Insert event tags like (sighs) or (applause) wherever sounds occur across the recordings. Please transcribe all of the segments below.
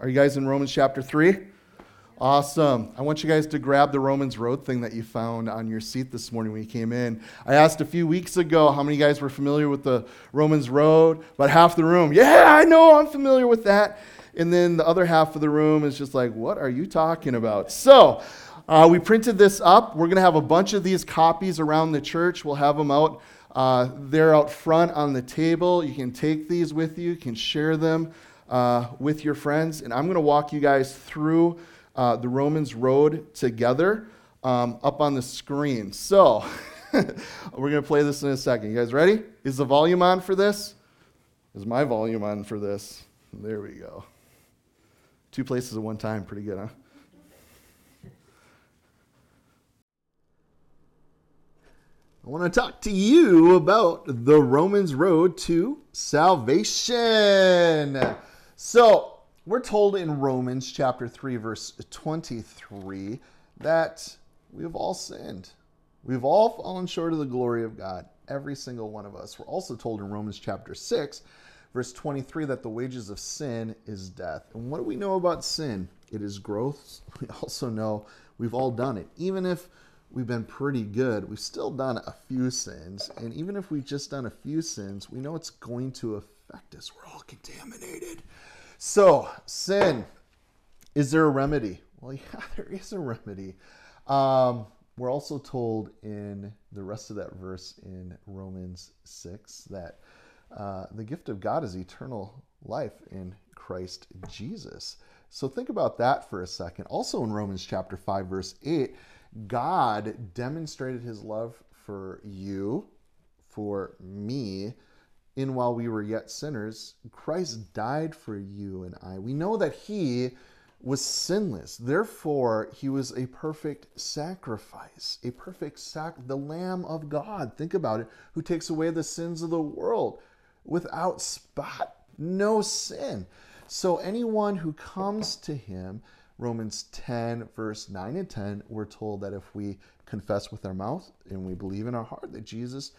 Are you guys in Romans chapter 3? Awesome. I want you guys to grab the Romans Road thing that you found on your seat this morning when you came in. I asked a few weeks ago how many guys were familiar with the Romans Road. About half the room, yeah, I know, I'm familiar with that. And then the other half of the room is just like, what are you talking about? So, uh, we printed this up. We're going to have a bunch of these copies around the church. We'll have them out. Uh, they're out front on the table. You can take these with you, you can share them uh, with your friends. And I'm going to walk you guys through uh, the Romans Road together um, up on the screen. So (laughs) we're going to play this in a second. You guys ready? Is the volume on for this? Is my volume on for this? There we go. Two places at one time. Pretty good, huh? I want to talk to you about the Romans road to salvation. So, we're told in Romans chapter 3, verse 23, that we have all sinned. We've all fallen short of the glory of God, every single one of us. We're also told in Romans chapter 6, verse 23, that the wages of sin is death. And what do we know about sin? It is growth. (laughs) We also know we've all done it. Even if we've been pretty good, we've still done a few sins. And even if we've just done a few sins, we know it's going to affect us. We're all contaminated. So, sin, is there a remedy? Well, (laughs) yeah, there is a remedy. Um, we're also told in the rest of that verse in Romans 6 that uh, the gift of God is eternal life in Christ Jesus. So think about that for a second. Also in Romans chapter 5, verse 8, God demonstrated his love for you, for me, in while we were yet sinners, Christ died for you and I. We know that he was sinless. Therefore, he was a perfect sacrifice, a perfect sac the lamb of God. Think about it, who takes away the sins of the world without spot, no sin. So anyone who comes to him, Romans 10 verse 9 and 10, we're told that if we confess with our mouth and we believe in our heart that Jesus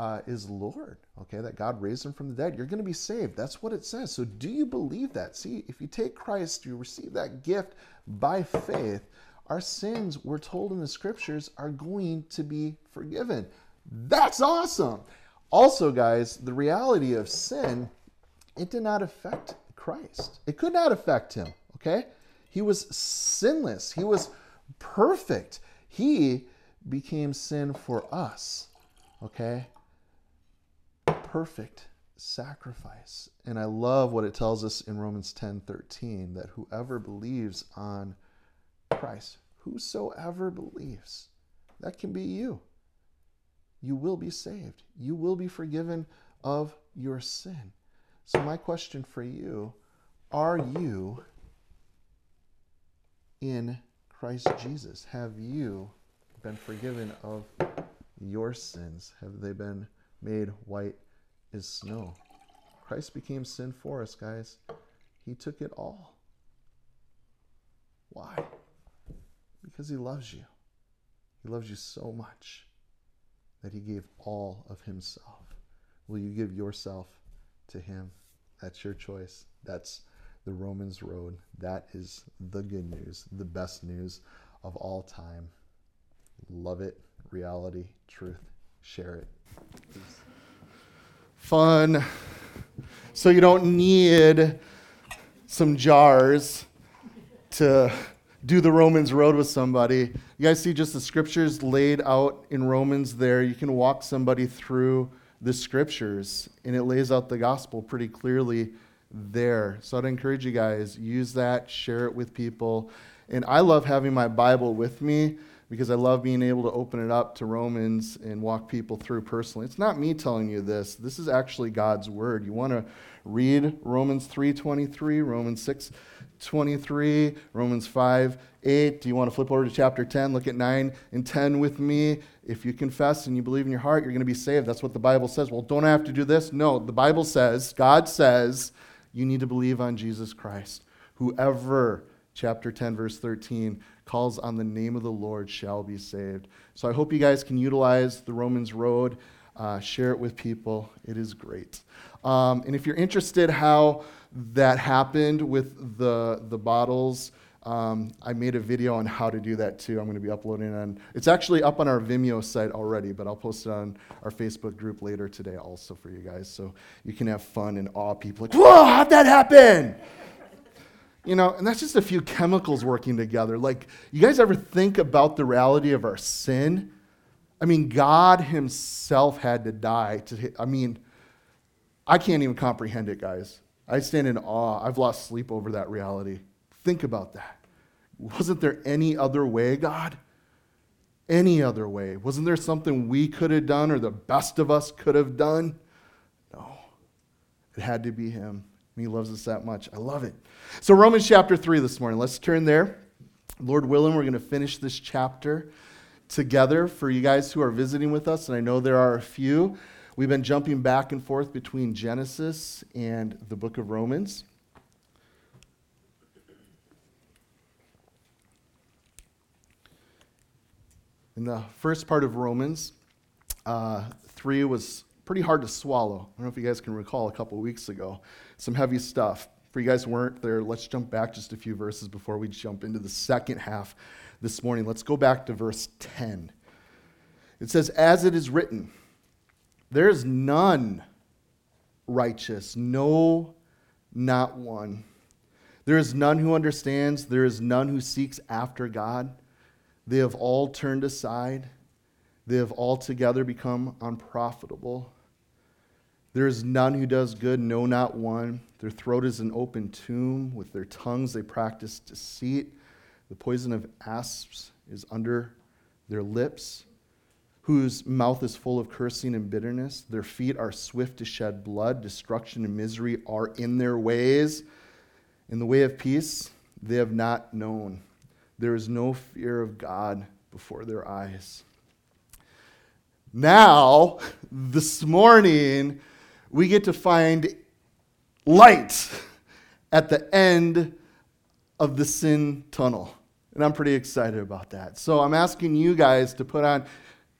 uh, is Lord, okay, that God raised him from the dead, you're going to be saved. That's what it says. So, do you believe that? See, if you take Christ, you receive that gift by faith, our sins, we're told in the scriptures, are going to be forgiven. That's awesome. Also, guys, the reality of sin, it did not affect Christ. It could not affect him, okay? He was sinless, he was perfect. He became sin for us, okay? Perfect sacrifice. And I love what it tells us in Romans 10 13 that whoever believes on Christ, whosoever believes, that can be you. You will be saved. You will be forgiven of your sin. So, my question for you are you in Christ Jesus? Have you been forgiven of your sins? Have they been made white is snow. Christ became sin for us, guys. He took it all. Why? Because he loves you. He loves you so much that he gave all of himself. Will you give yourself to him? That's your choice. That's the Romans road. That is the good news, the best news of all time. Love it, reality, truth. Share it. Peace fun. So you don't need some jars to do the Romans road with somebody. You guys see just the scriptures laid out in Romans there. You can walk somebody through the scriptures, and it lays out the gospel pretty clearly there. So I'd encourage you guys, use that, share it with people. And I love having my Bible with me because I love being able to open it up to Romans and walk people through personally. It's not me telling you this. This is actually God's word. You want to read Romans 3:23, Romans 6:23, Romans 5, 8. Do you want to flip over to chapter 10? Look at 9 and 10 with me. If you confess and you believe in your heart, you're going to be saved. That's what the Bible says. Well, don't I have to do this? No, the Bible says, God says, you need to believe on Jesus Christ. Whoever, chapter 10, verse 13, calls on the name of the Lord shall be saved. So I hope you guys can utilize the Romans Road, uh, share it with people. It is great. Um, and if you're interested how that happened with the, the bottles. Um, I made a video on how to do that too. I'm going to be uploading on. It's actually up on our Vimeo site already, but I'll post it on our Facebook group later today also for you guys, so you can have fun and awe people. Like, whoa, how'd that happen? You know, and that's just a few chemicals working together. Like, you guys ever think about the reality of our sin? I mean, God Himself had to die to. I mean, I can't even comprehend it, guys. I stand in awe. I've lost sleep over that reality. Think about that. Wasn't there any other way, God? Any other way? Wasn't there something we could have done or the best of us could have done? No. It had to be Him. He loves us that much. I love it. So, Romans chapter 3 this morning. Let's turn there. Lord willing, we're going to finish this chapter together for you guys who are visiting with us, and I know there are a few. We've been jumping back and forth between Genesis and the book of Romans. In the first part of Romans, uh, 3 was pretty hard to swallow. I don't know if you guys can recall a couple weeks ago. Some heavy stuff. For you guys weren't there, let's jump back just a few verses before we jump into the second half this morning. Let's go back to verse 10. It says, As it is written, there is none righteous, no, not one. There is none who understands, there is none who seeks after God. They have all turned aside. They have altogether become unprofitable. There is none who does good, no, not one. Their throat is an open tomb. With their tongues they practice deceit. The poison of asps is under their lips, whose mouth is full of cursing and bitterness. Their feet are swift to shed blood. Destruction and misery are in their ways. In the way of peace they have not known. There is no fear of God before their eyes. Now, (laughs) this morning, we get to find light at the end of the sin tunnel. And I'm pretty excited about that. So I'm asking you guys to put on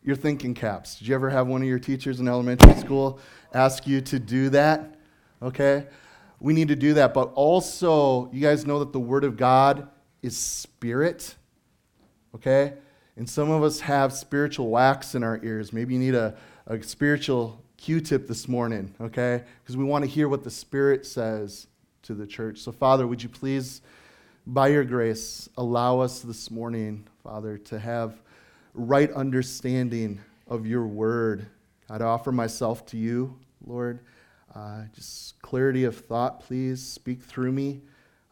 your thinking caps. Did you ever have one of your teachers in elementary school ask you to do that? Okay? We need to do that. But also, you guys know that the Word of God is spirit. Okay? And some of us have spiritual wax in our ears. Maybe you need a, a spiritual Q tip this morning, okay? Because we want to hear what the Spirit says to the church. So, Father, would you please, by your grace, allow us this morning, Father, to have right understanding of your word. God, I offer myself to you, Lord. Uh, just clarity of thought, please. Speak through me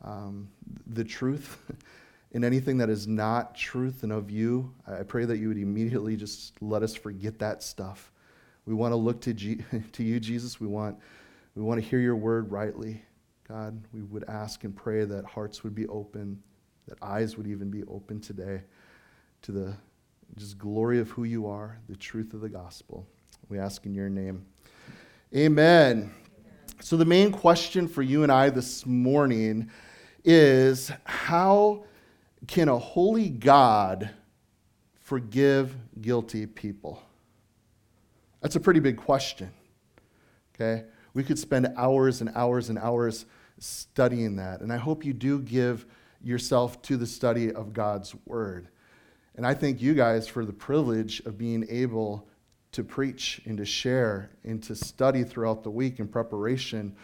um, the truth (laughs) in anything that is not truth and of you. I pray that you would immediately just let us forget that stuff. We want to look to, G- (laughs) to you, Jesus. We want, we want to hear your word rightly. God, we would ask and pray that hearts would be open, that eyes would even be open today to the just glory of who you are, the truth of the gospel. We ask in your name. Amen. So, the main question for you and I this morning is how can a holy God forgive guilty people? That's a pretty big question. Okay? We could spend hours and hours and hours studying that. And I hope you do give yourself to the study of God's Word. And I thank you guys for the privilege of being able to preach and to share and to study throughout the week in preparation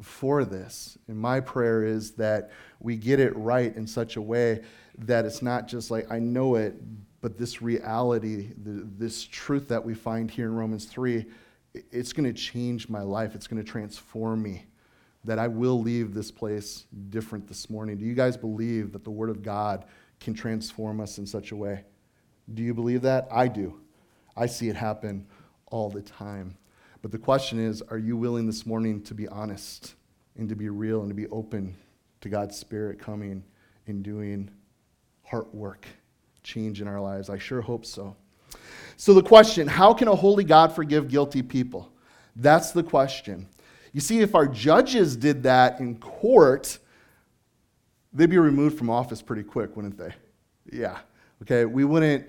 for this. And my prayer is that we get it right in such a way that it's not just like, I know it, but this reality, the, this truth that we find here in Romans 3, it's going to change my life. It's going to transform me. That I will leave this place different this morning. Do you guys believe that the Word of God can transform us in such a way? Do you believe that? I do. I see it happen all the time. But the question is are you willing this morning to be honest and to be real and to be open to God's Spirit coming and doing heart work, change in our lives? I sure hope so. So, the question how can a holy God forgive guilty people? That's the question. You see, if our judges did that in court, they'd be removed from office pretty quick, wouldn't they? Yeah. Okay, we wouldn't,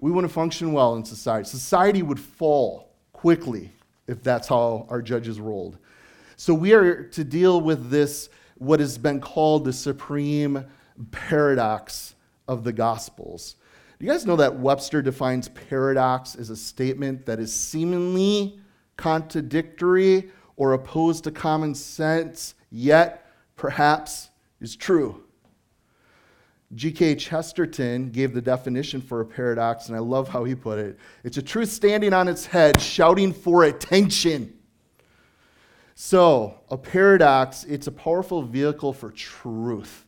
we wouldn't function well in society. Society would fall quickly if that's how our judges rolled. So we are to deal with this, what has been called the supreme paradox of the Gospels. Do you guys know that Webster defines paradox as a statement that is seemingly contradictory or opposed to common sense, yet perhaps is true? G.K. Chesterton gave the definition for a paradox, and I love how he put it. It's a truth standing on its head, shouting for attention. So, a paradox, it's a powerful vehicle for truth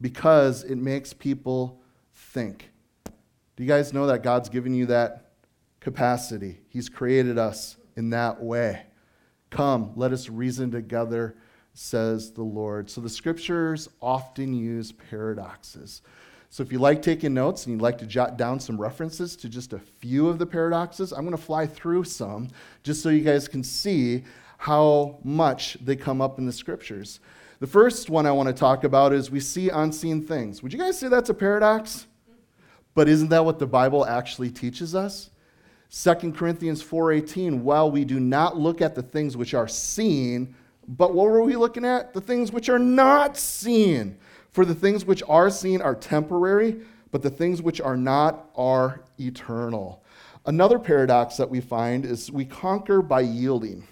because it makes people think. Do you guys know that God's given you that capacity? He's created us in that way. Come, let us reason together, says the Lord. So the scriptures often use paradoxes. So if you like taking notes and you'd like to jot down some references to just a few of the paradoxes, I'm going to fly through some just so you guys can see how much they come up in the scriptures. The first one I want to talk about is we see unseen things. Would you guys say that's a paradox? But isn't that what the Bible actually teaches us? 2 Corinthians 4:18, while we do not look at the things which are seen, but what were we looking at? The things which are not seen. For the things which are seen are temporary, but the things which are not are eternal. Another paradox that we find is we conquer by yielding.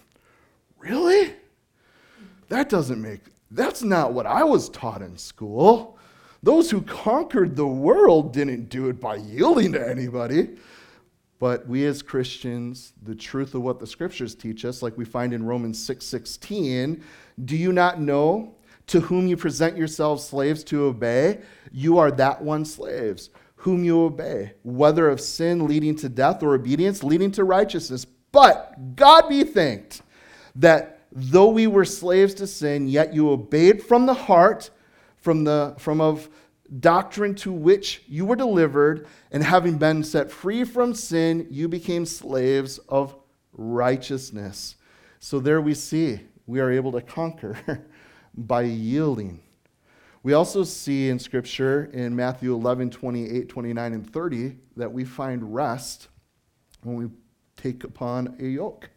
Really? That doesn't make that's not what I was taught in school. Those who conquered the world didn't do it by yielding to anybody. But we as Christians, the truth of what the scriptures teach us, like we find in Romans 6:16, do you not know to whom you present yourselves slaves to obey? You are that one slaves whom you obey, whether of sin leading to death or obedience leading to righteousness. But God be thanked that though we were slaves to sin, yet you obeyed from the heart from, the, from of doctrine to which you were delivered, and having been set free from sin, you became slaves of righteousness. So there we see we are able to conquer (laughs) by yielding. We also see in Scripture in Matthew 11, 28, 29, and 30 that we find rest when we take upon a yoke.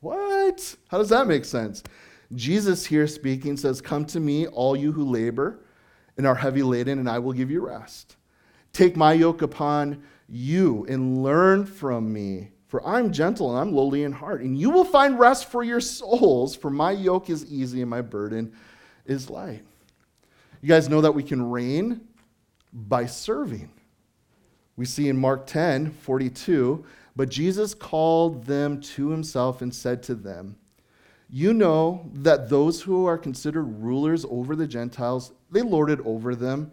What? How does that make sense? Jesus here speaking says, Come to me, all you who labor and are heavy laden, and I will give you rest. Take my yoke upon you and learn from me, for I'm gentle and I'm lowly in heart, and you will find rest for your souls, for my yoke is easy and my burden is light. You guys know that we can reign by serving. We see in Mark 10 42, but Jesus called them to himself and said to them, you know that those who are considered rulers over the Gentiles, they lord it over them,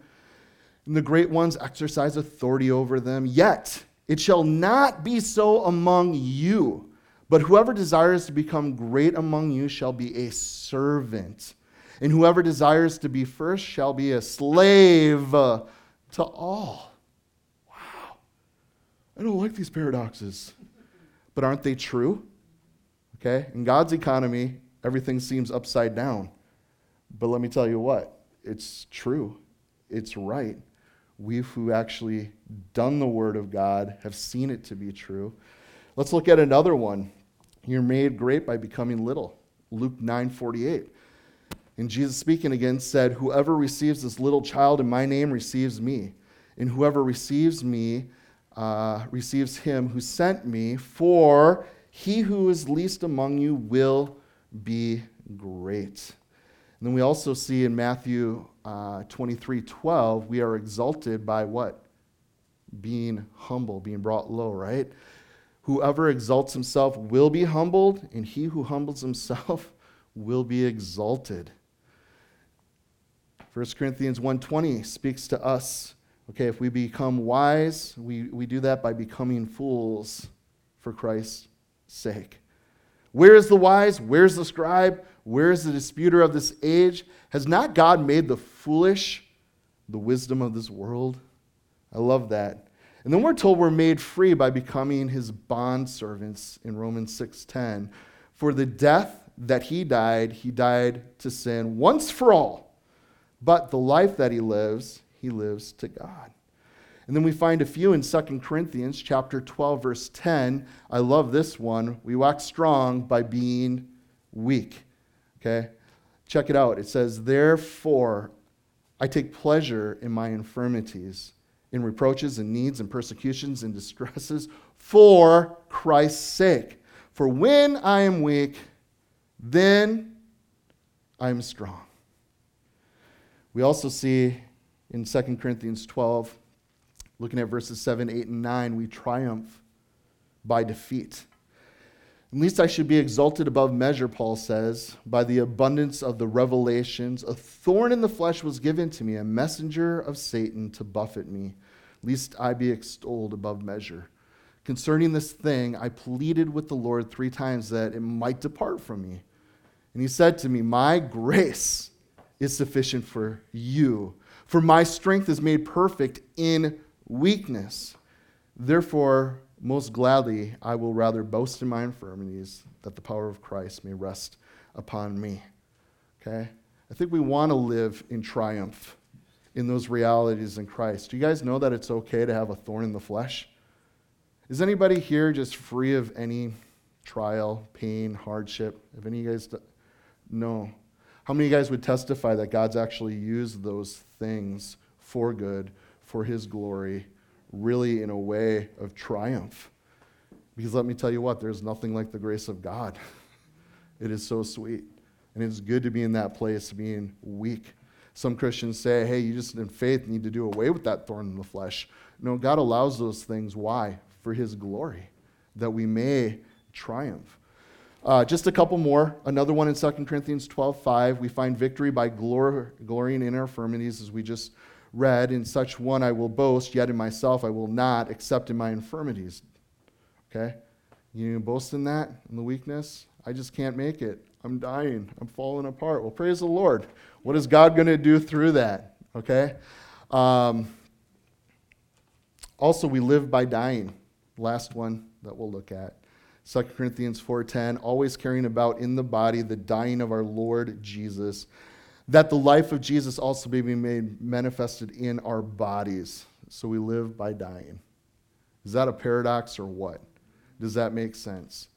and the great ones exercise authority over them. Yet it shall not be so among you, but whoever desires to become great among you shall be a servant, and whoever desires to be first shall be a slave to all. I don't like these paradoxes, but aren't they true? Okay? In God's economy, everything seems upside down. But let me tell you what, it's true. It's right. We've who actually done the word of God have seen it to be true. Let's look at another one. You're made great by becoming little. Luke 9:48. And Jesus speaking again said, Whoever receives this little child in my name receives me. And whoever receives me uh, receives him who sent me. For he who is least among you will be great. And then we also see in Matthew uh, 23 12, we are exalted by what? Being humble, being brought low, right? Whoever exalts himself will be humbled, and he who humbles himself (laughs) will be exalted. 1 Corinthians 1:20 speaks to us. Okay, if we become wise, we, we do that by becoming fools for Christ's sake. Where is the wise? Where's the scribe? Where is the disputer of this age? Has not God made the foolish the wisdom of this world? I love that. And then we're told we're made free by becoming his bond servants in Romans 6:10. For the death that he died, he died to sin once for all. But the life that he lives, he lives to God. And then we find a few in 2 Corinthians chapter 12 verse 10. I love this one. We wax strong by being weak. Okay? Check it out. It says, Therefore, I take pleasure in my infirmities, in reproaches and needs and persecutions and distresses for Christ's sake. For when I am weak, then I am strong. We also see in 2 Corinthians 12, looking at verses 7, 8, and 9, we triumph by defeat. At least I should be exalted above measure, Paul says, by the abundance of the revelations. A thorn in the flesh was given to me, a messenger of Satan to buffet me, At least I be extolled above measure. Concerning this thing, I pleaded with the Lord three times that it might depart from me. And he said to me, My grace is sufficient for you, for my strength is made perfect in weakness. Therefore, most gladly, I will rather boast in my infirmities, that the power of Christ may rest upon me. Okay? I think we want to live in triumph in those realities in Christ. Do you guys know that it's okay to have a thorn in the flesh? Is anybody here just free of any trial, pain, hardship? Have any of you guys? No. How many of you guys would testify that God's actually used those things for good, for His glory, really in a way of triumph. Because let me tell you what, there's nothing like the grace of God. (laughs) it is so sweet. And it's good to be in that place, being weak. Some Christians say, hey, you just in faith need to do away with that thorn in the flesh. No, God allows those things. Why? For His glory, that we may triumph. Uh, just a couple more. Another one in 2 Corinthians 12 5. We find victory by glor- glorying in our infirmities, as we just read, In such one I will boast, yet in myself I will not, except in my infirmities. Okay? You boast in that, in the weakness? I just can't make it. I'm dying. I'm falling apart. Well, praise the Lord. What is God going to do through that? Okay? Um, also, we live by dying. Last one that we'll look at. 2 Corinthians 4:10 always carrying about in the body the dying of our Lord Jesus that the life of Jesus also may be made manifested in our bodies. So we live by dying. Is that a paradox or what? Does that make sense?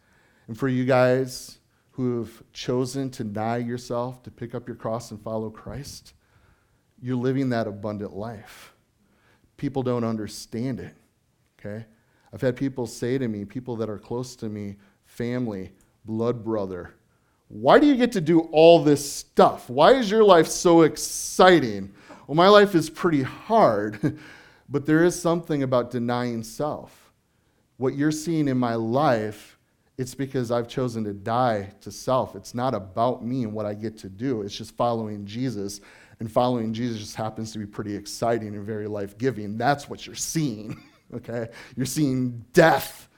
And for you guys who have chosen to deny yourself, to pick up your cross and follow Christ, you're living that abundant life. People don't understand it, okay? I've had people say to me, people that are close to me, family, blood brother, why do you get to do all this stuff? Why is your life so exciting? Well, my life is pretty hard, (laughs) but there is something about denying self. What you're seeing in my life, it's because I've chosen to die to self. It's not about me and what I get to do, it's just following Jesus. And following Jesus just happens to be pretty exciting and very life giving. That's what you're seeing, (laughs) okay? You're seeing death,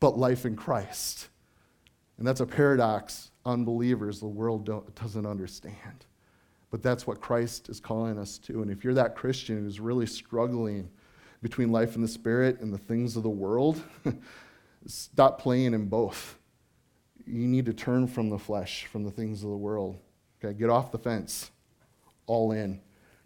but life in Christ. And that's a paradox unbelievers the world doesn't understand. But that's what Christ is calling us to. And if you're that Christian who's really struggling between life in the spirit and the things of the world, (laughs) stop playing in both. You need to turn from the flesh, from the things of the world. Okay, get off the fence, all in.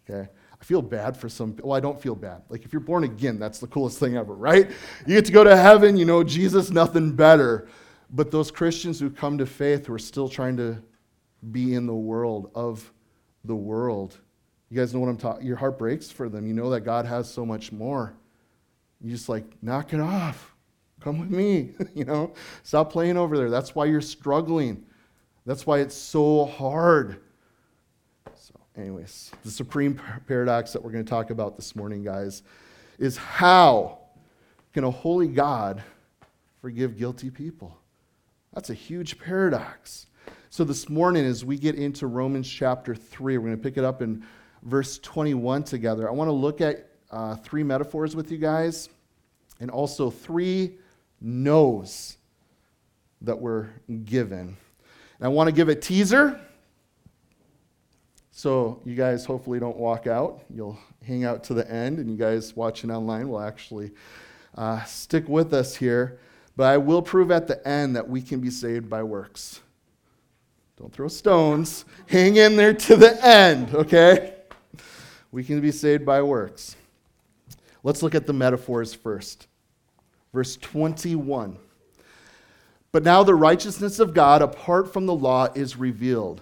Okay, I feel bad for some. Well, I don't feel bad. Like if you're born again, that's the coolest thing ever, right? You get to go to heaven. You know Jesus, nothing better. But those Christians who come to faith who are still trying to be in the world, of the world, you guys know what I'm talking Your heart breaks for them. You know that God has so much more. You just like, knock it off. Come with me. (laughs) you know, stop playing over there. That's why you're struggling. That's why it's so hard. Anyways, the supreme paradox that we're going to talk about this morning, guys, is how can a holy God forgive guilty people? That's a huge paradox. So, this morning, as we get into Romans chapter 3, we're going to pick it up in verse 21 together. I want to look at uh, three metaphors with you guys and also three no's that were given. And I want to give a teaser. So, you guys hopefully don't walk out. You'll hang out to the end, and you guys watching online will actually uh, stick with us here. But I will prove at the end that we can be saved by works. Don't throw stones. (laughs) Hang in there to the end, okay? We can be saved by works. Let's look at the metaphors first. Verse 21. But now the righteousness of God apart from the law is revealed,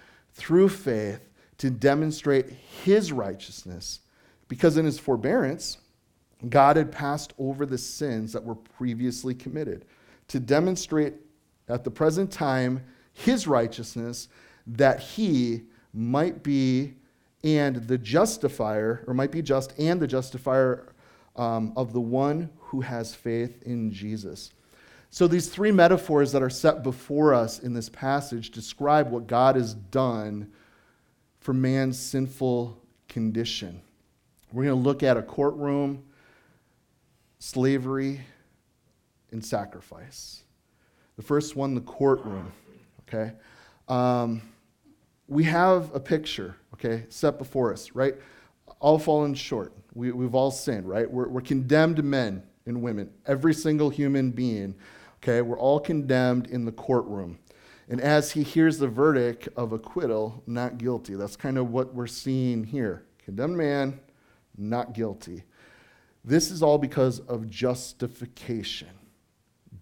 through faith to demonstrate his righteousness, because in his forbearance, God had passed over the sins that were previously committed to demonstrate at the present time his righteousness that he might be and the justifier, or might be just and the justifier um, of the one who has faith in Jesus. So, these three metaphors that are set before us in this passage describe what God has done for man's sinful condition. We're going to look at a courtroom, slavery, and sacrifice. The first one, the courtroom. Okay? Um, we have a picture, okay, set before us, right? All fallen short. We, we've all sinned, right? We're, we're condemned men and women, every single human being, okay? We're all condemned in the courtroom. And as he hears the verdict of acquittal, not guilty, that's kind of what we're seeing here. Condemned man, not guilty. This is all because of justification.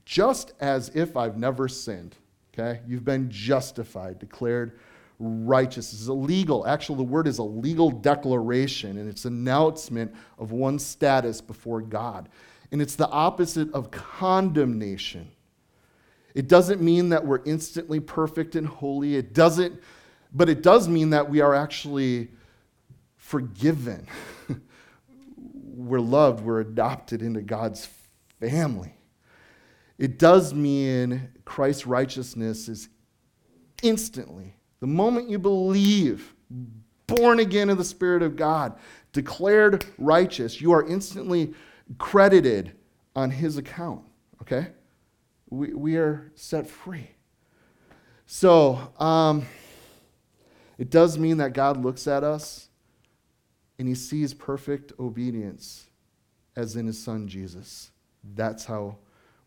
Just as if I've never sinned, okay? You've been justified, declared righteous. This is a legal, actually, the word is a legal declaration, and it's announcement of one's status before God. And it's the opposite of condemnation. It doesn't mean that we're instantly perfect and holy. It doesn't, but it does mean that we are actually forgiven. (laughs) we're loved, we're adopted into God's family. It does mean Christ's righteousness is instantly the moment you believe, born again of the Spirit of God, declared righteous, you are instantly credited on His account. Okay? We, we are set free. So, um, it does mean that God looks at us and He sees perfect obedience as in His Son Jesus. That's how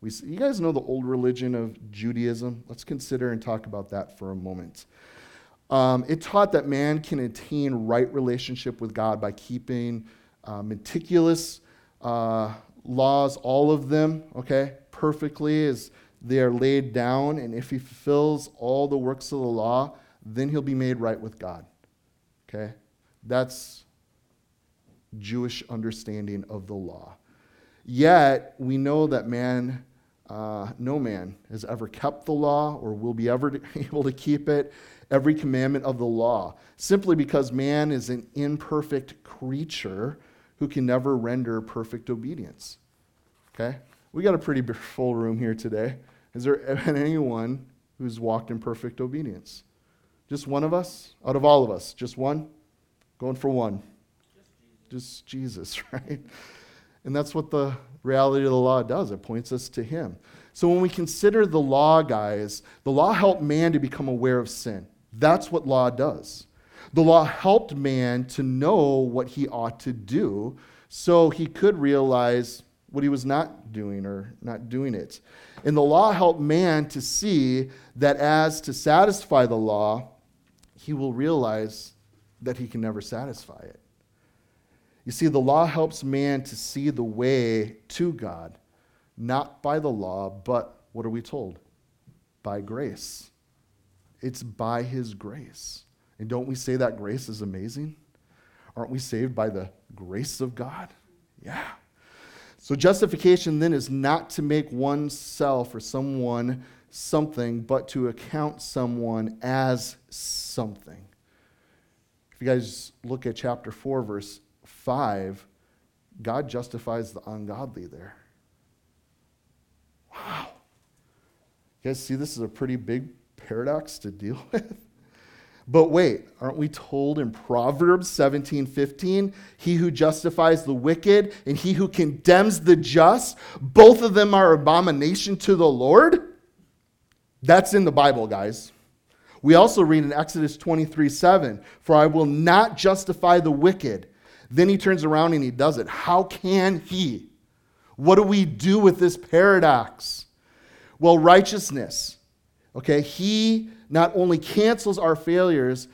we see. You guys know the old religion of Judaism? Let's consider and talk about that for a moment. Um, it taught that man can attain right relationship with God by keeping uh, meticulous uh, laws, all of them, okay, perfectly as they are laid down. And if he fulfills all the works of the law, then he'll be made right with God. Okay? That's Jewish understanding of the law. Yet, we know that man, uh, no man has ever kept the law or will be ever (laughs) able to keep it every commandment of the law, simply because man is an imperfect creature who can never render perfect obedience. Okay? We got a pretty (laughs) full room here today. Is there (laughs) anyone who's walked in perfect obedience? Just one of us? Out of all of us? Just one? Going for one. Just Jesus, (laughs) right? And that's what the reality of the law does. It points us to Him. So when we consider the law, guys, the law helped man to become aware of sin. That's what law does. The law helped man to know what he ought to do so he could realize what he was not doing or not doing it. And the law helped man to see that as to satisfy the law, he will realize that he can never satisfy it. You see, the law helps man to see the way to God, not by the law, but what are we told? By grace. It's by His grace. And don't we say that grace is amazing? Aren't we saved by the grace of God? Yeah. So justification then is not to make oneself or someone something, but to account someone as something. If you guys look at chapter 4, verse 5, God justifies the ungodly there. Wow. You guys see this is a pretty big paradox to deal (laughs) with. But wait, aren't we told in Proverbs 17 15? He who justifies the wicked and he who condemns the just, both of them are abomination to the Lord? That's in the Bible, guys. We also read in Exodus 23 7, For I will not justify the wicked. Then he turns around and he does it. How can he? What do we do with this paradox? Well, righteousness. Okay, he not only cancels our failures,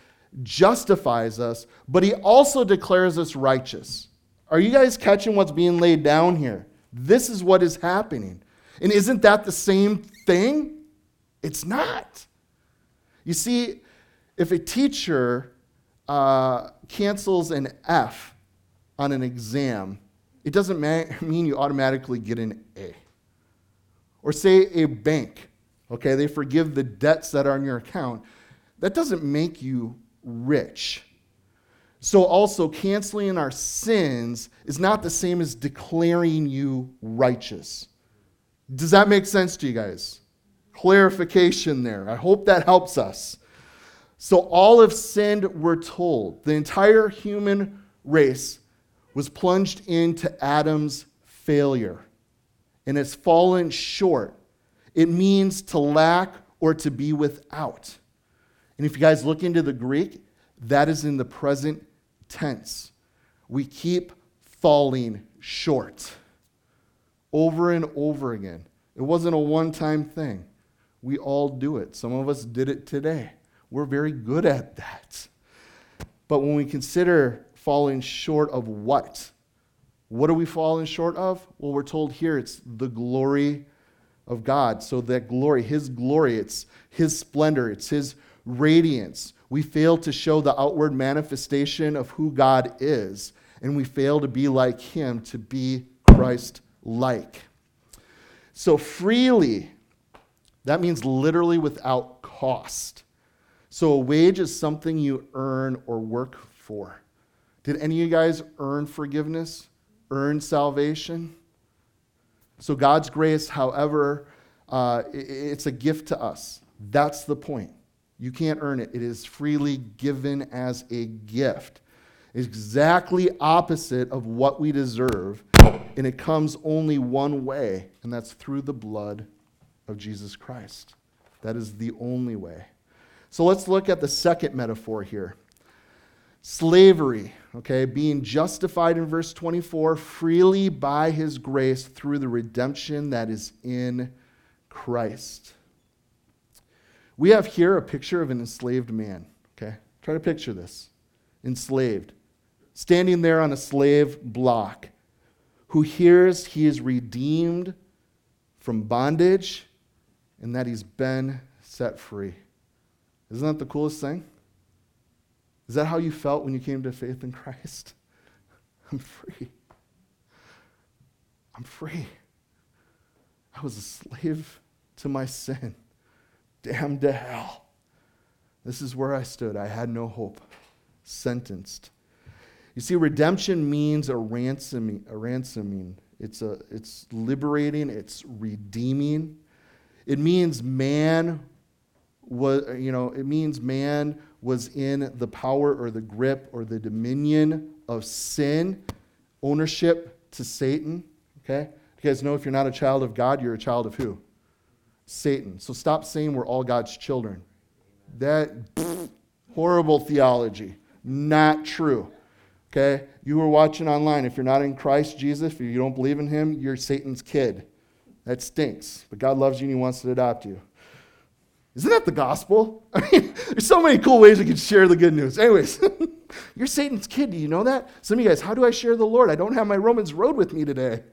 justifies us, but he also declares us righteous. Are you guys catching what's being laid down here? This is what is happening. And isn't that the same thing? It's not. You see, if a teacher uh, cancels an F on an exam, it doesn't mean you automatically get an A. Or say a bank, okay, they forgive the debts that are on your account. That doesn't make you rich. So, also, canceling our sins is not the same as declaring you righteous. Does that make sense to you guys? Clarification there. I hope that helps us. So, all have sinned, we're told. The entire human race was plunged into Adam's failure and has fallen short. It means to lack or to be without. And if you guys look into the Greek, that is in the present tense. We keep falling short over and over again. It wasn't a one time thing. We all do it. Some of us did it today. We're very good at that. But when we consider falling short of what? What are we falling short of? Well, we're told here it's the glory of God. So that glory, His glory, it's His splendor, it's His radiance. We fail to show the outward manifestation of who God is, and we fail to be like Him, to be Christ like. So, freely, that means literally without cost. So, a wage is something you earn or work for. Did any of you guys earn forgiveness, earn salvation? So, God's grace, however, uh, it's a gift to us. That's the point. You can't earn it, it is freely given as a gift. Exactly opposite of what we deserve, and it comes only one way, and that's through the blood of Jesus Christ. That is the only way. So let's look at the second metaphor here slavery, okay, being justified in verse 24 freely by his grace through the redemption that is in Christ. We have here a picture of an enslaved man, okay? Try to picture this. Enslaved, standing there on a slave block, who hears he is redeemed from bondage and that he's been set free. Isn't that the coolest thing? Is that how you felt when you came to faith in Christ? (laughs) I'm free. I'm free. I was a slave to my sin damned to hell. This is where I stood. I had no hope. Sentenced. You see, redemption means a ransoming. A ransoming. It's, a, it's liberating, it's redeeming. It means man was, you know, it means man was in the power or the grip or the dominion of sin, ownership to Satan. Okay? You guys know if you're not a child of God, you're a child of who? Satan. So stop saying we're all God's children. That horrible theology. Not true. Okay? You were watching online. If you're not in Christ Jesus, if you don't believe in him, you're Satan's kid. That stinks. But God loves you and he wants to adopt you. Isn't that the gospel? (laughs) I mean, there's so many cool ways we can share the good news. Anyways, (laughs) you're Satan's kid. Do you know that? Some of you guys, how do I share the Lord? I don't have my Romans road with me today.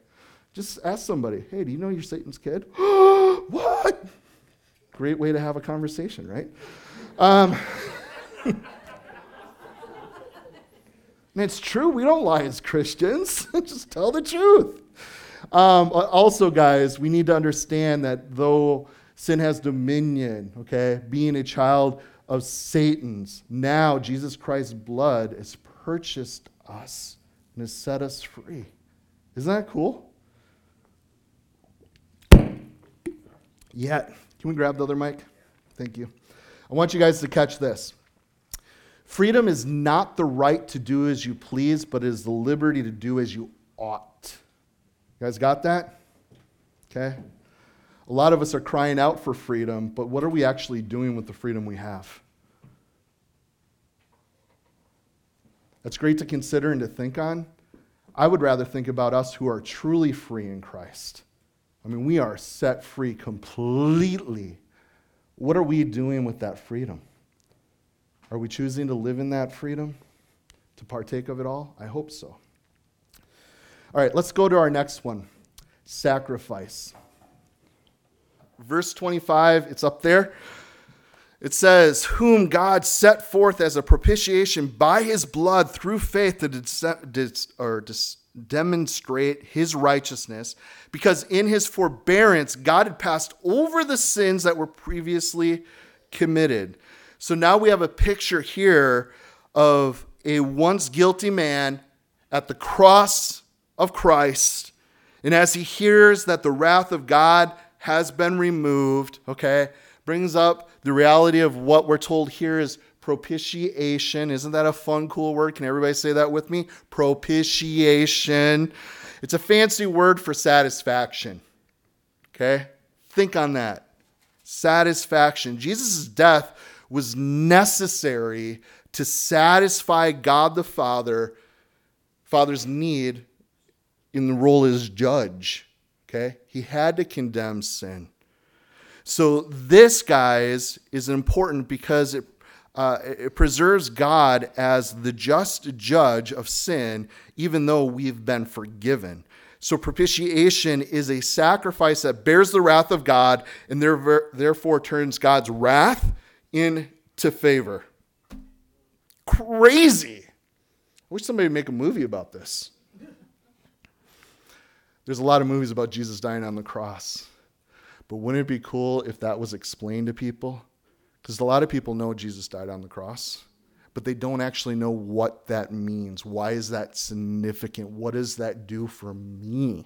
Just ask somebody, hey, do you know you're Satan's kid? (gasps) what? Great way to have a conversation, right? Um, (laughs) and it's true, we don't lie as Christians. Just tell the truth. Um, also, guys, we need to understand that though sin has dominion, okay, being a child of Satan's, now Jesus Christ's blood has purchased us and has set us free. Isn't that cool? yet. Can we grab the other mic? Thank you. I want you guys to catch this. Freedom is not the right to do as you please, but is the liberty to do as you ought. You guys got that? Okay. A lot of us are crying out for freedom, but what are we actually doing with the freedom we have? That's great to consider and to think on. I would rather think about us who are truly free in Christ. I mean, we are set free completely. What are we doing with that freedom? Are we choosing to live in that freedom, to partake of it all? I hope so. All right, let's go to our next one sacrifice. Verse 25, it's up there. It says, Whom God set forth as a propitiation by his blood through faith to demonstrate his righteousness, because in his forbearance, God had passed over the sins that were previously committed. So now we have a picture here of a once guilty man at the cross of Christ. And as he hears that the wrath of God has been removed, okay, brings up the reality of what we're told here is propitiation. Isn't that a fun, cool word? Can everybody say that with me? Propitiation. It's a fancy word for satisfaction. Okay? Think on that. Satisfaction. Jesus' death was necessary to satisfy God the Father, Father's need in the role as judge. Okay? He had to condemn sin. So this, guys, is important because it, uh, it preserves God as the just judge of sin, even though we've been forgiven. So propitiation is a sacrifice that bears the wrath of God and therefore turns God's wrath into favor. Crazy. I wish somebody would make a movie about this. There's a lot of movies about Jesus dying on the cross. But wouldn't it be cool if that was explained to people? Because a lot of people know Jesus died on the cross, but they don't actually know what that means. Why is that significant? What does that do for me?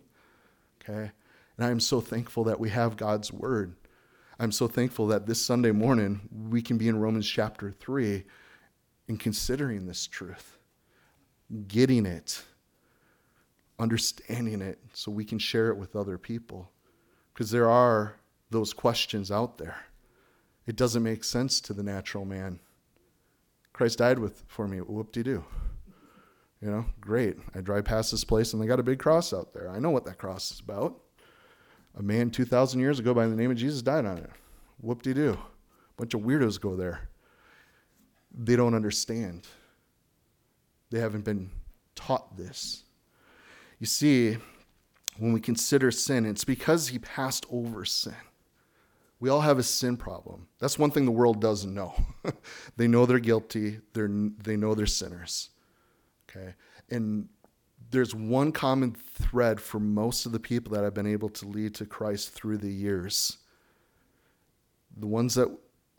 Okay? And I'm so thankful that we have God's word. I'm so thankful that this Sunday morning we can be in Romans chapter 3 and considering this truth, getting it, understanding it, so we can share it with other people because there are those questions out there. It doesn't make sense to the natural man. Christ died with for me. Whoop de doo. You know, great. I drive past this place and they got a big cross out there. I know what that cross is about. A man 2,000 years ago by the name of Jesus died on it. Whoop de doo. Bunch of weirdos go there. They don't understand. They haven't been taught this. You see, when we consider sin, it's because he passed over sin. We all have a sin problem. That's one thing the world doesn't know. (laughs) they know they're guilty, they're, they know they're sinners. Okay? And there's one common thread for most of the people that I've been able to lead to Christ through the years. The ones that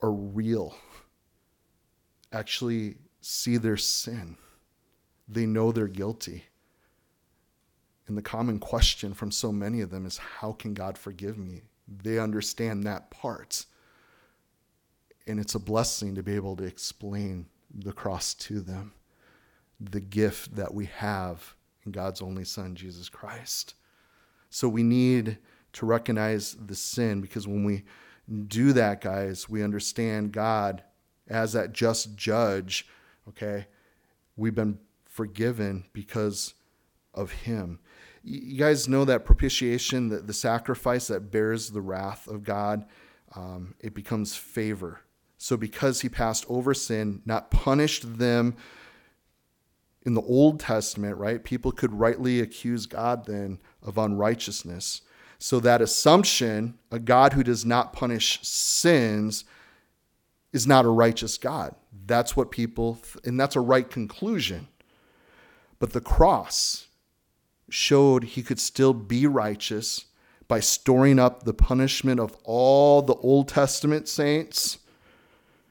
are real actually see their sin, they know they're guilty. And the common question from so many of them is, How can God forgive me? They understand that part. And it's a blessing to be able to explain the cross to them, the gift that we have in God's only Son, Jesus Christ. So we need to recognize the sin because when we do that, guys, we understand God as that just judge, okay? We've been forgiven because of Him you guys know that propitiation, the, the sacrifice that bears the wrath of God, um, it becomes favor. So because he passed over sin, not punished them in the Old Testament, right? People could rightly accuse God then of unrighteousness. So that assumption, a God who does not punish sins, is not a righteous God. That's what people, and that's a right conclusion. But the cross, showed he could still be righteous by storing up the punishment of all the Old Testament saints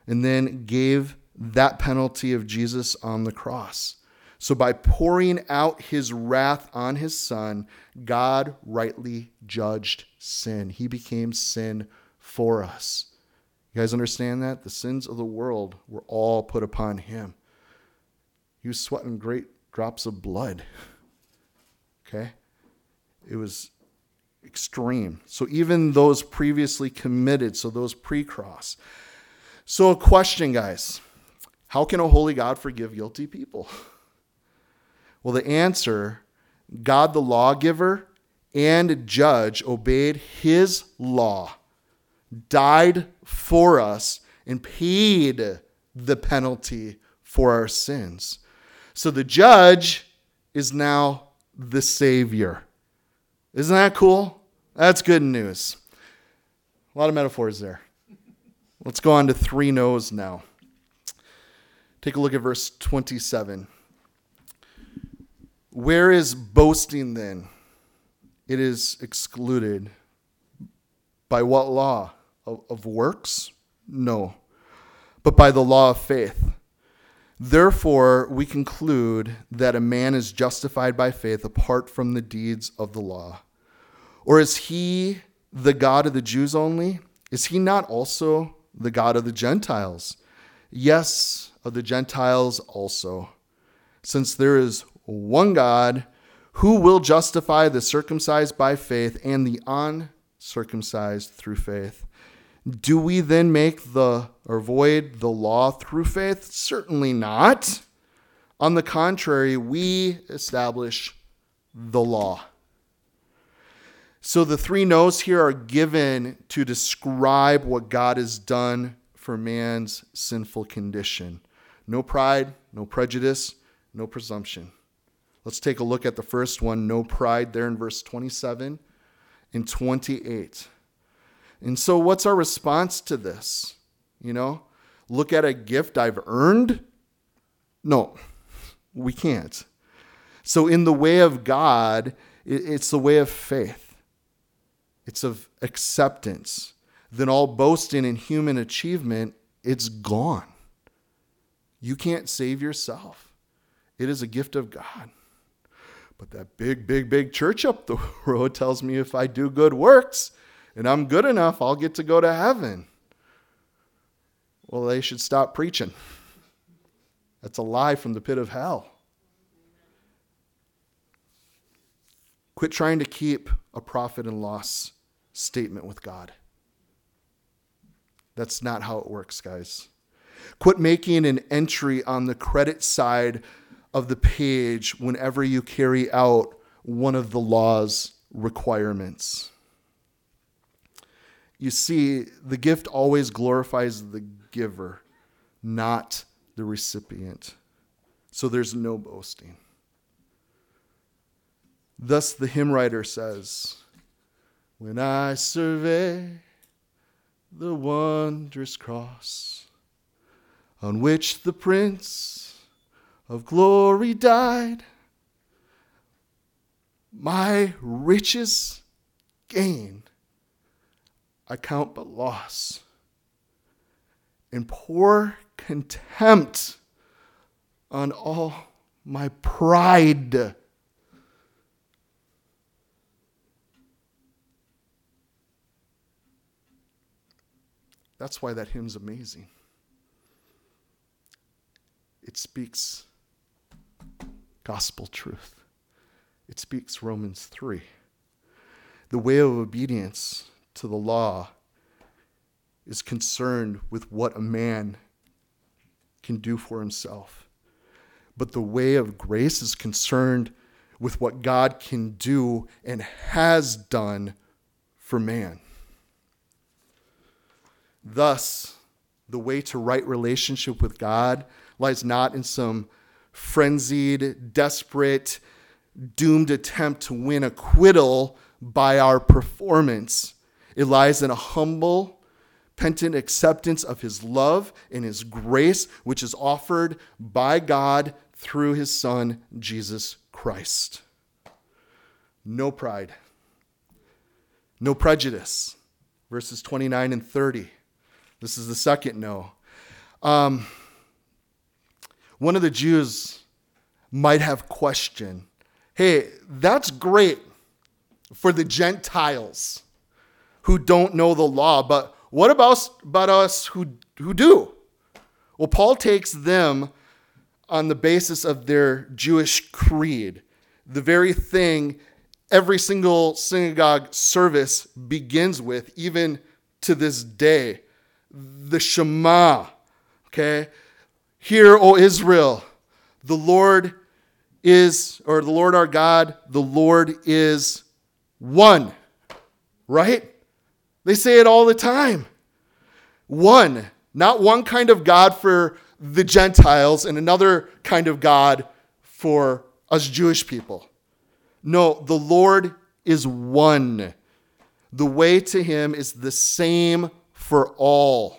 and then gave that penalty of Jesus on the cross. So, by pouring out his wrath on his son, God rightly judged sin. He became sin for us. You guys understand that? The sins of the world were all put upon him. He was sweating great drops of blood. (laughs) Okay? It was extreme. So even those previously committed, so those pre cross. So, a question, guys how can a holy God forgive guilty people? (laughs) Well, the answer God the lawgiver and judge obeyed his law, died for us, and paid the penalty for our sins. So the judge is now the Savior. Isn't that cool? That's good news. A lot of metaphors there. Let's go on to three no's now. Take a look at verse 27. Where is boasting then? It is excluded. By what law? Of, of works? No. But by the law of faith. Therefore, we conclude that a man is justified by faith apart from the deeds of the law. Or is he the God of the Jews only? Is he not also the God of the Gentiles? Yes, of the Gentiles also. Since there is one God who will justify the circumcised by faith and the uncircumcised through faith. Do we then make the or void the law through faith? Certainly not. On the contrary, we establish the law. So the three no's here are given to describe what God has done for man's sinful condition. No pride, no prejudice, no presumption. Let's take a look at the first one no pride, there in verse 27 and 28. And so, what's our response to this? You know, look at a gift I've earned? No, we can't. So, in the way of God, it's the way of faith, it's of acceptance. Then all boasting in human achievement, it's gone. You can't save yourself, it is a gift of God. But that big, big, big church up the (laughs) road tells me if I do good works, and I'm good enough, I'll get to go to heaven. Well, they should stop preaching. That's a lie from the pit of hell. Quit trying to keep a profit and loss statement with God. That's not how it works, guys. Quit making an entry on the credit side of the page whenever you carry out one of the law's requirements. You see, the gift always glorifies the giver, not the recipient. So there's no boasting. Thus, the hymn writer says, When I survey the wondrous cross on which the Prince of Glory died, my riches gain I count but loss, and pour contempt on all my pride. That's why that hymn's amazing. It speaks gospel truth, it speaks Romans 3. The way of obedience to the law is concerned with what a man can do for himself. But the way of grace is concerned with what God can do and has done for man. Thus, the way to right relationship with God lies not in some frenzied, desperate, doomed attempt to win acquittal by our performance it lies in a humble, penitent acceptance of his love and his grace, which is offered by God through his Son, Jesus Christ. No pride, no prejudice. Verses 29 and 30. This is the second no. Um, one of the Jews might have questioned hey, that's great for the Gentiles who don't know the law. But what about, about us who, who do? Well, Paul takes them on the basis of their Jewish creed, the very thing every single synagogue service begins with, even to this day. The Shema. Okay? Hear, O Israel, the Lord is, or the Lord our God, the Lord is one. Right? They say it all the time. One. Not one kind of God for the Gentiles and another kind of God for us Jewish people. No, the Lord is one. The way to him is the same for all.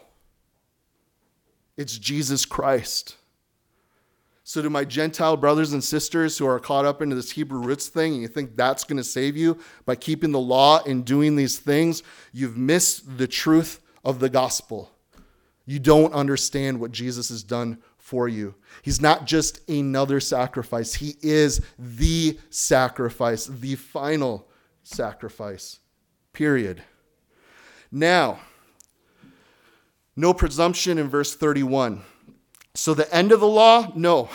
It's Jesus Christ. So, to my Gentile brothers and sisters who are caught up into this Hebrew roots thing, and you think that's going to save you by keeping the law and doing these things, you've missed the truth of the gospel. You don't understand what Jesus has done for you. He's not just another sacrifice, He is the sacrifice, the final sacrifice. Period. Now, no presumption in verse 31. So, the end of the law? No,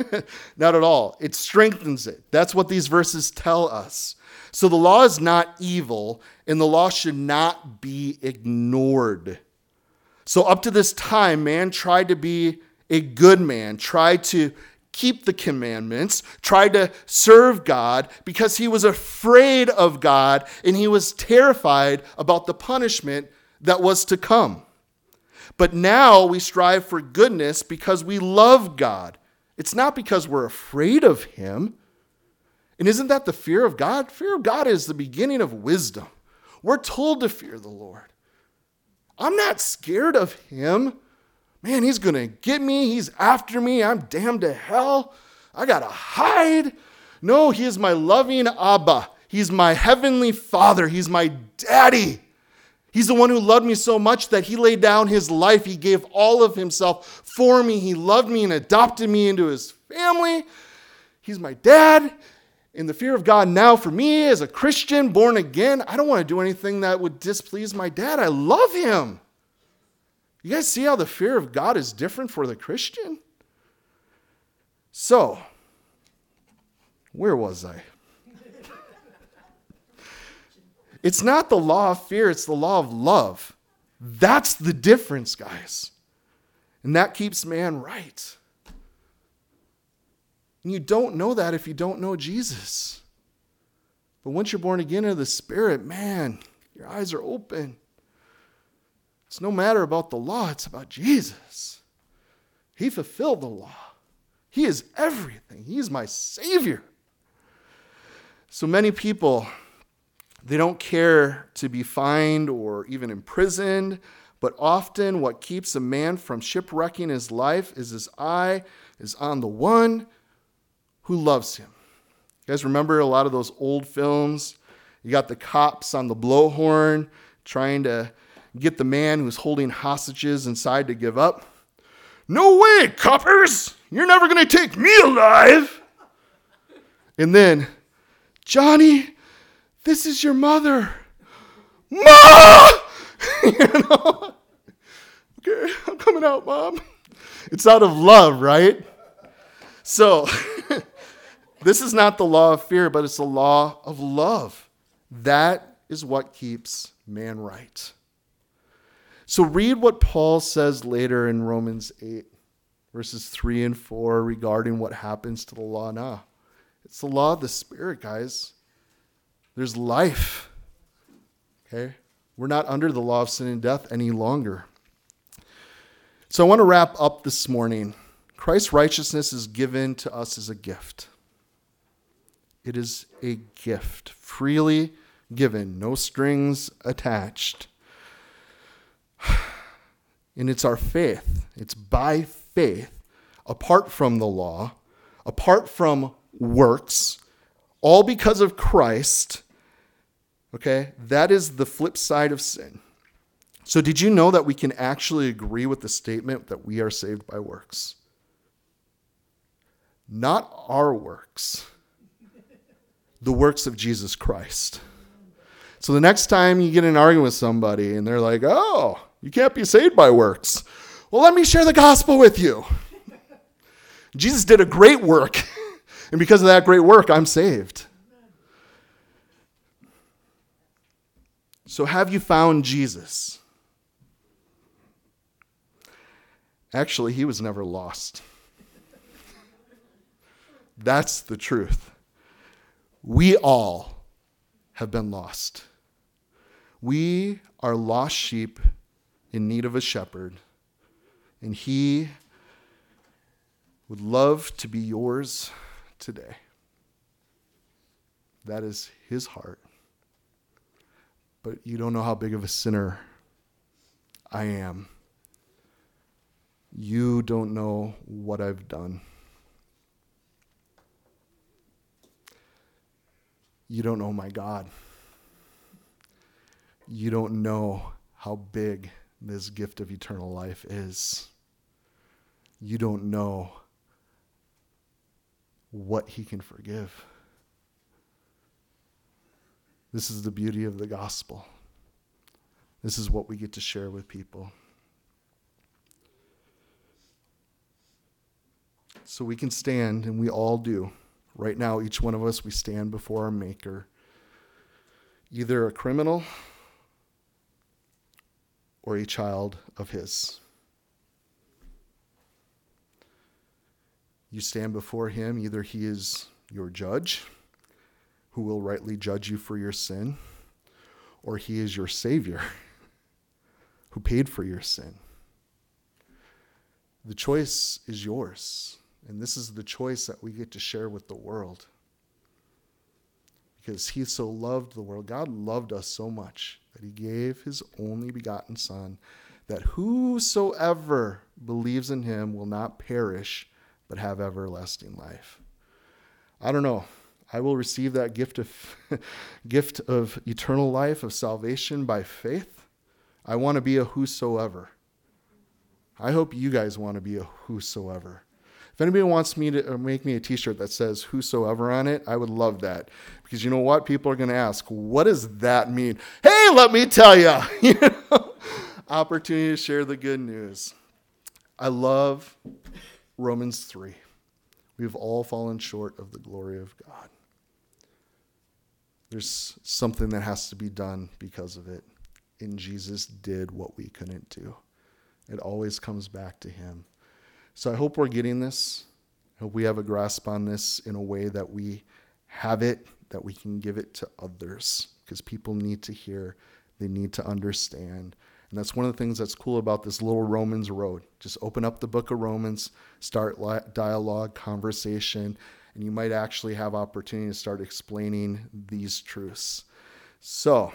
(laughs) not at all. It strengthens it. That's what these verses tell us. So, the law is not evil, and the law should not be ignored. So, up to this time, man tried to be a good man, tried to keep the commandments, tried to serve God because he was afraid of God and he was terrified about the punishment that was to come. But now we strive for goodness because we love God. It's not because we're afraid of Him. And isn't that the fear of God? Fear of God is the beginning of wisdom. We're told to fear the Lord. I'm not scared of Him. Man, He's going to get me. He's after me. I'm damned to hell. I got to hide. No, He is my loving Abba. He's my heavenly Father. He's my daddy. He's the one who loved me so much that he laid down his life. He gave all of himself for me. He loved me and adopted me into his family. He's my dad. In the fear of God now, for me as a Christian, born again, I don't want to do anything that would displease my dad. I love him. You guys see how the fear of God is different for the Christian? So, where was I? It's not the law of fear, it's the law of love. That's the difference, guys. And that keeps man right. And you don't know that if you don't know Jesus. But once you're born again of the Spirit, man, your eyes are open. It's no matter about the law, it's about Jesus. He fulfilled the law, He is everything. He is my Savior. So many people they don't care to be fined or even imprisoned, but often what keeps a man from shipwrecking his life is his eye is on the one who loves him. You guys remember a lot of those old films? You got the cops on the blowhorn trying to get the man who's holding hostages inside to give up. No way, coppers! You're never to take me alive! And then, Johnny, this is your mother. Ma! (laughs) you know? Okay, I'm coming out, mom. It's out of love, right? So, (laughs) this is not the law of fear, but it's the law of love. That is what keeps man right. So, read what Paul says later in Romans 8, verses 3 and 4, regarding what happens to the law now. It's the law of the Spirit, guys. There's life. Okay? We're not under the law of sin and death any longer. So I want to wrap up this morning. Christ's righteousness is given to us as a gift. It is a gift, freely given, no strings attached. (sighs) And it's our faith. It's by faith, apart from the law, apart from works, all because of Christ Okay? That is the flip side of sin. So, did you know that we can actually agree with the statement that we are saved by works? Not our works, the works of Jesus Christ. So, the next time you get in an argument with somebody and they're like, oh, you can't be saved by works, well, let me share the gospel with you. (laughs) Jesus did a great work, (laughs) and because of that great work, I'm saved. So, have you found Jesus? Actually, he was never lost. That's the truth. We all have been lost. We are lost sheep in need of a shepherd, and he would love to be yours today. That is his heart. But you don't know how big of a sinner I am. You don't know what I've done. You don't know my God. You don't know how big this gift of eternal life is. You don't know what he can forgive. This is the beauty of the gospel. This is what we get to share with people. So we can stand, and we all do. Right now, each one of us, we stand before our Maker, either a criminal or a child of His. You stand before Him, either He is your judge, who will rightly judge you for your sin, or He is your Savior, (laughs) who paid for your sin. The choice is yours. And this is the choice that we get to share with the world. Because he so loved the world. God loved us so much that he gave his only begotten Son, that whosoever believes in him will not perish, but have everlasting life. I don't know. I will receive that gift of (laughs) gift of eternal life of salvation by faith. I want to be a whosoever. I hope you guys want to be a whosoever. If anybody wants me to make me a T-shirt that says "Whosoever" on it, I would love that because you know what? People are going to ask, "What does that mean?" Hey, let me tell (laughs) you. Opportunity to share the good news. I love Romans three. We've all fallen short of the glory of God. There's something that has to be done because of it. And Jesus did what we couldn't do. It always comes back to Him. So I hope we're getting this. I hope we have a grasp on this in a way that we have it, that we can give it to others, because people need to hear, they need to understand. And that's one of the things that's cool about this little Romans road. Just open up the book of Romans, start dialogue, conversation, and you might actually have opportunity to start explaining these truths. So,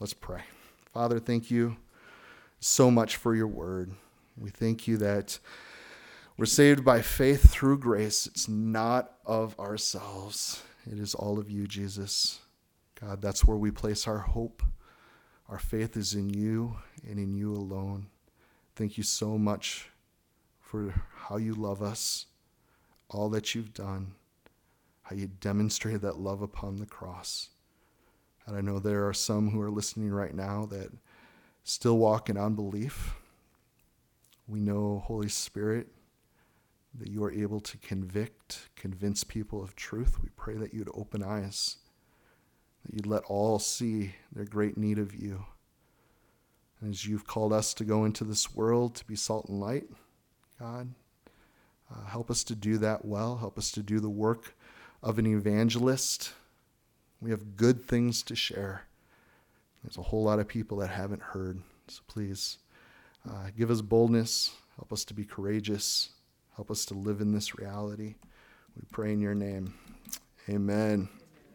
let's pray. Father, thank you so much for your word. We thank you that we're saved by faith through grace. It's not of ourselves, it is all of you, Jesus. God, that's where we place our hope. Our faith is in you and in you alone. Thank you so much for how you love us, all that you've done, how you demonstrated that love upon the cross. And I know there are some who are listening right now that still walk in unbelief. We know, Holy Spirit, that you are able to convict, convince people of truth. We pray that you'd open eyes, that you'd let all see their great need of you. And as you've called us to go into this world to be salt and light, God, uh, help us to do that well. Help us to do the work of an evangelist. We have good things to share. There's a whole lot of people that haven't heard. So please uh, give us boldness. Help us to be courageous. Help us to live in this reality. We pray in your name. Amen.